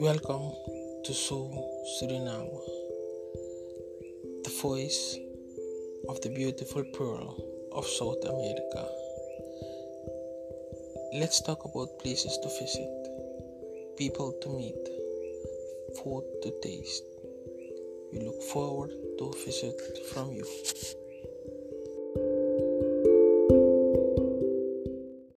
Welcome to Soul Suriname, the voice of the beautiful pearl of South America. Let's talk about places to visit, people to meet, food to taste. We look forward to a visit from you.